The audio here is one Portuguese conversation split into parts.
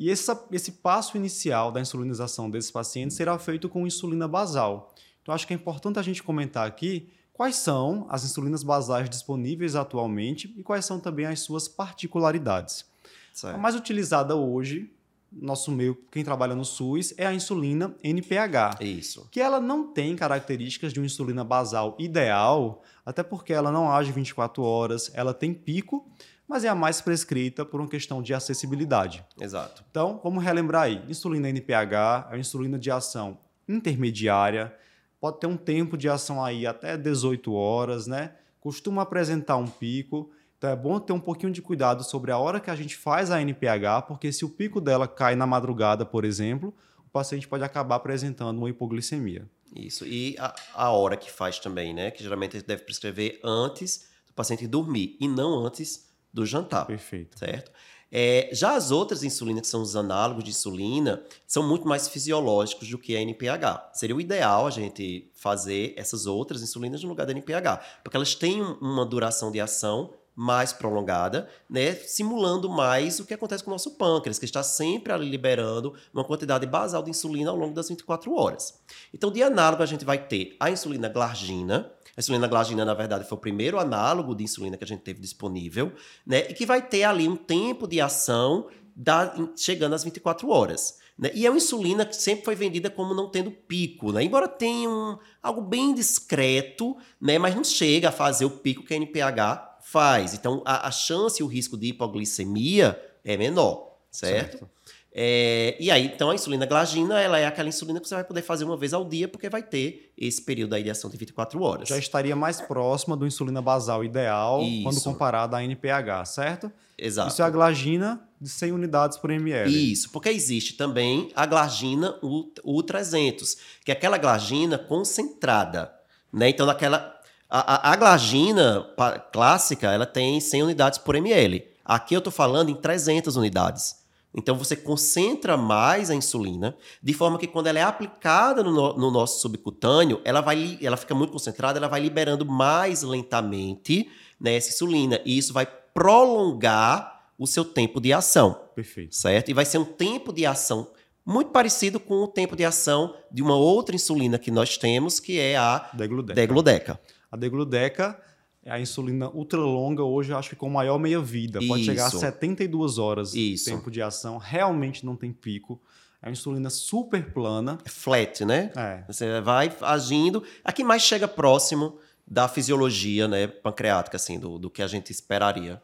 E essa, esse passo inicial da insulinização desses pacientes será feito com insulina basal. Então, acho que é importante a gente comentar aqui quais são as insulinas basais disponíveis atualmente e quais são também as suas particularidades. Certo. A mais utilizada hoje, nosso meio, quem trabalha no SUS, é a insulina NPH. Isso. Que ela não tem características de uma insulina basal ideal, até porque ela não age 24 horas, ela tem pico, mas é a mais prescrita por uma questão de acessibilidade. Exato. Então, vamos relembrar aí: insulina NPH é uma insulina de ação intermediária, pode ter um tempo de ação aí até 18 horas, né? Costuma apresentar um pico. Então é bom ter um pouquinho de cuidado sobre a hora que a gente faz a NPH, porque se o pico dela cai na madrugada, por exemplo, o paciente pode acabar apresentando uma hipoglicemia. Isso. E a, a hora que faz também, né? Que geralmente a gente deve prescrever antes do paciente dormir e não antes do jantar. Perfeito. Certo? É, já as outras insulinas, que são os análogos de insulina, são muito mais fisiológicos do que a NPH. Seria o ideal a gente fazer essas outras insulinas no lugar da NPH, porque elas têm uma duração de ação mais prolongada, né, simulando mais o que acontece com o nosso pâncreas, que está sempre ali liberando uma quantidade basal de insulina ao longo das 24 horas. Então, de análogo, a gente vai ter a insulina glargina, a insulina glargina, na verdade, foi o primeiro análogo de insulina que a gente teve disponível, né? E que vai ter ali um tempo de ação da, chegando às 24 horas. Né? E é uma insulina que sempre foi vendida como não tendo pico, né? Embora tenha um, algo bem discreto, né? Mas não chega a fazer o pico que a NPH faz. Então, a, a chance e o risco de hipoglicemia é menor, certo? certo. É, e aí, então, a insulina glagina, ela é aquela insulina que você vai poder fazer uma vez ao dia, porque vai ter esse período aí de ação de 24 horas. Já estaria mais próxima do insulina basal ideal Isso. quando comparada à NPH, certo? Exato. Isso é a glagina de 100 unidades por ml. Isso, porque existe também a glagina U300, que é aquela glagina concentrada, né? Então, naquela... A, a, a glagina clássica, ela tem 100 unidades por ml. Aqui eu estou falando em 300 unidades. Então você concentra mais a insulina, de forma que quando ela é aplicada no, no, nosso subcutâneo, ela vai ela fica muito concentrada, ela vai liberando mais lentamente né, essa insulina. E isso vai prolongar o seu tempo de ação. Perfeito. Certo? E vai ser um tempo de ação muito parecido com o tempo de ação de uma outra insulina que nós temos, que é a degludeca. degludeca. A degludeca é a insulina ultralonga hoje, acho que com maior meia-vida. Pode chegar a 72 horas Isso. de tempo de ação. Realmente não tem pico. É uma insulina super plana. É flat, né? É. Você vai agindo. A que mais chega próximo da fisiologia né, pancreática, assim, do, do que a gente esperaria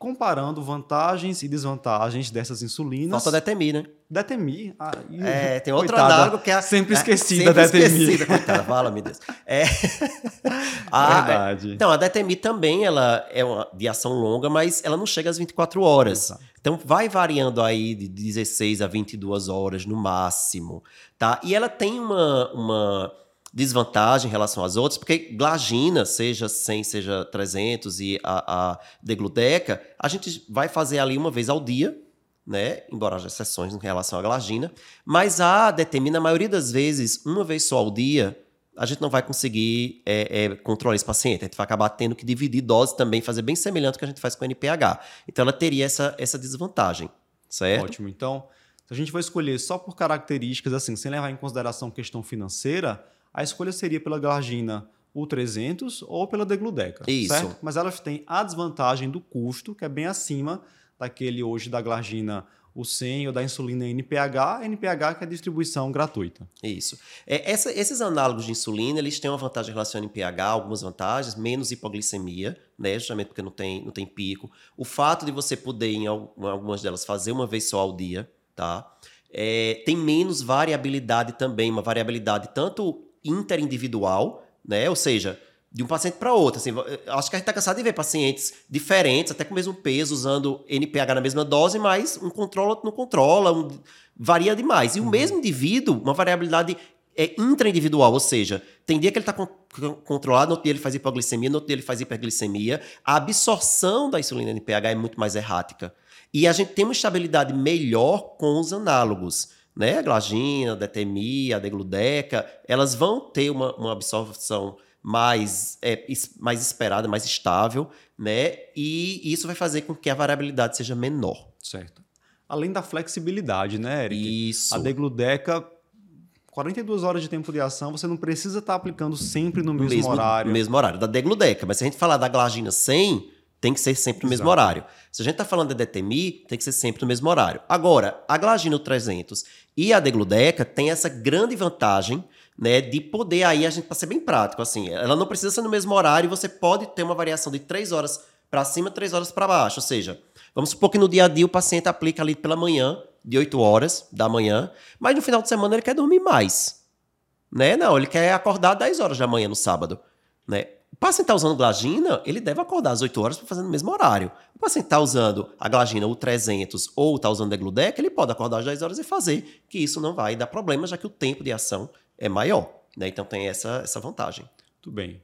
comparando vantagens e desvantagens dessas insulinas. Falta Detemi, né? Detemi. Ah, é, tem outro análogo que é... Sempre esquecida, é, sempre Detemi. esquecida, coitada, fala, meu Deus. É... a, Verdade. Então, a Detemi também ela é uma, de ação longa, mas ela não chega às 24 horas. Exato. Então, vai variando aí de 16 a 22 horas no máximo, tá? E ela tem uma... uma desvantagem em relação às outras, porque glagina, seja 100, seja 300 e a, a a gente vai fazer ali uma vez ao dia, né? Embora haja exceções em relação à glagina, mas a determina, a maioria das vezes, uma vez só ao dia, a gente não vai conseguir é, é, controlar esse paciente. A gente vai acabar tendo que dividir dose também, fazer bem semelhante ao que a gente faz com o NPH. Então, ela teria essa, essa desvantagem, certo? Ótimo. Então, se a gente for escolher só por características, assim, sem levar em consideração questão financeira, a escolha seria pela Glargina U300 ou pela Degludeca. Isso. Certo? Mas elas têm a desvantagem do custo, que é bem acima daquele hoje da Glargina o 100 ou da insulina NPH, NPH que é distribuição gratuita. Isso. É, essa, esses análogos de insulina, eles têm uma vantagem em relação ao NPH, algumas vantagens, menos hipoglicemia, né, justamente porque não tem, não tem pico. O fato de você poder, em algumas delas, fazer uma vez só ao dia, tá? É, tem menos variabilidade também, uma variabilidade tanto interindividual, né? Ou seja, de um paciente para outro. Assim, acho que a gente está cansado de ver pacientes diferentes, até com o mesmo peso, usando NPH na mesma dose, mas um controla, outro não controla, um, varia demais. E uhum. o mesmo indivíduo, uma variabilidade é intraindividual, ou seja, tem dia que ele está con controlado, no outro dia ele faz hipoglicemia, no outro dia ele faz hiperglicemia. A absorção da insulina NPH é muito mais errática. E a gente tem uma estabilidade melhor com os análogos né? A glagina, a detemia, a degludeca, elas vão ter uma, uma absorção mais, é, mais esperada, mais estável, né? E isso vai fazer com que a variabilidade seja menor. Certo. Além da flexibilidade, né, Eric? Isso. A degludeca 42 horas de tempo de ação, você não precisa estar aplicando sempre no mesmo, mesmo horário. No mesmo horário, da degludeca. Mas se a gente falar da glagina 100, tem que ser sempre no mesmo Exato. horário. Se a gente está falando da DTMI, tem que ser sempre no mesmo horário. Agora, a glagina 300 e a degludeca tem essa grande vantagem né, de poder aí, a gente para ser bem prático, assim, ela não precisa ser no mesmo horário, você pode ter uma variação de 3 horas para cima, 3 horas para baixo, ou seja, vamos supor que no dia a dia o paciente aplica ali pela manhã, de 8 horas da manhã, mas no final de semana ele quer dormir mais. Né? Não, ele quer acordar 10 horas da manhã no sábado. Né? Paciente está usando glagina, ele deve acordar às 8 horas para fazer no mesmo horário. O paciente está usando a glagina, o 300, ou está usando a Degludeca, ele pode acordar às 10 horas e fazer, que isso não vai dar problema, já que o tempo de ação é maior. Né? Então tem essa, essa vantagem. Muito bem.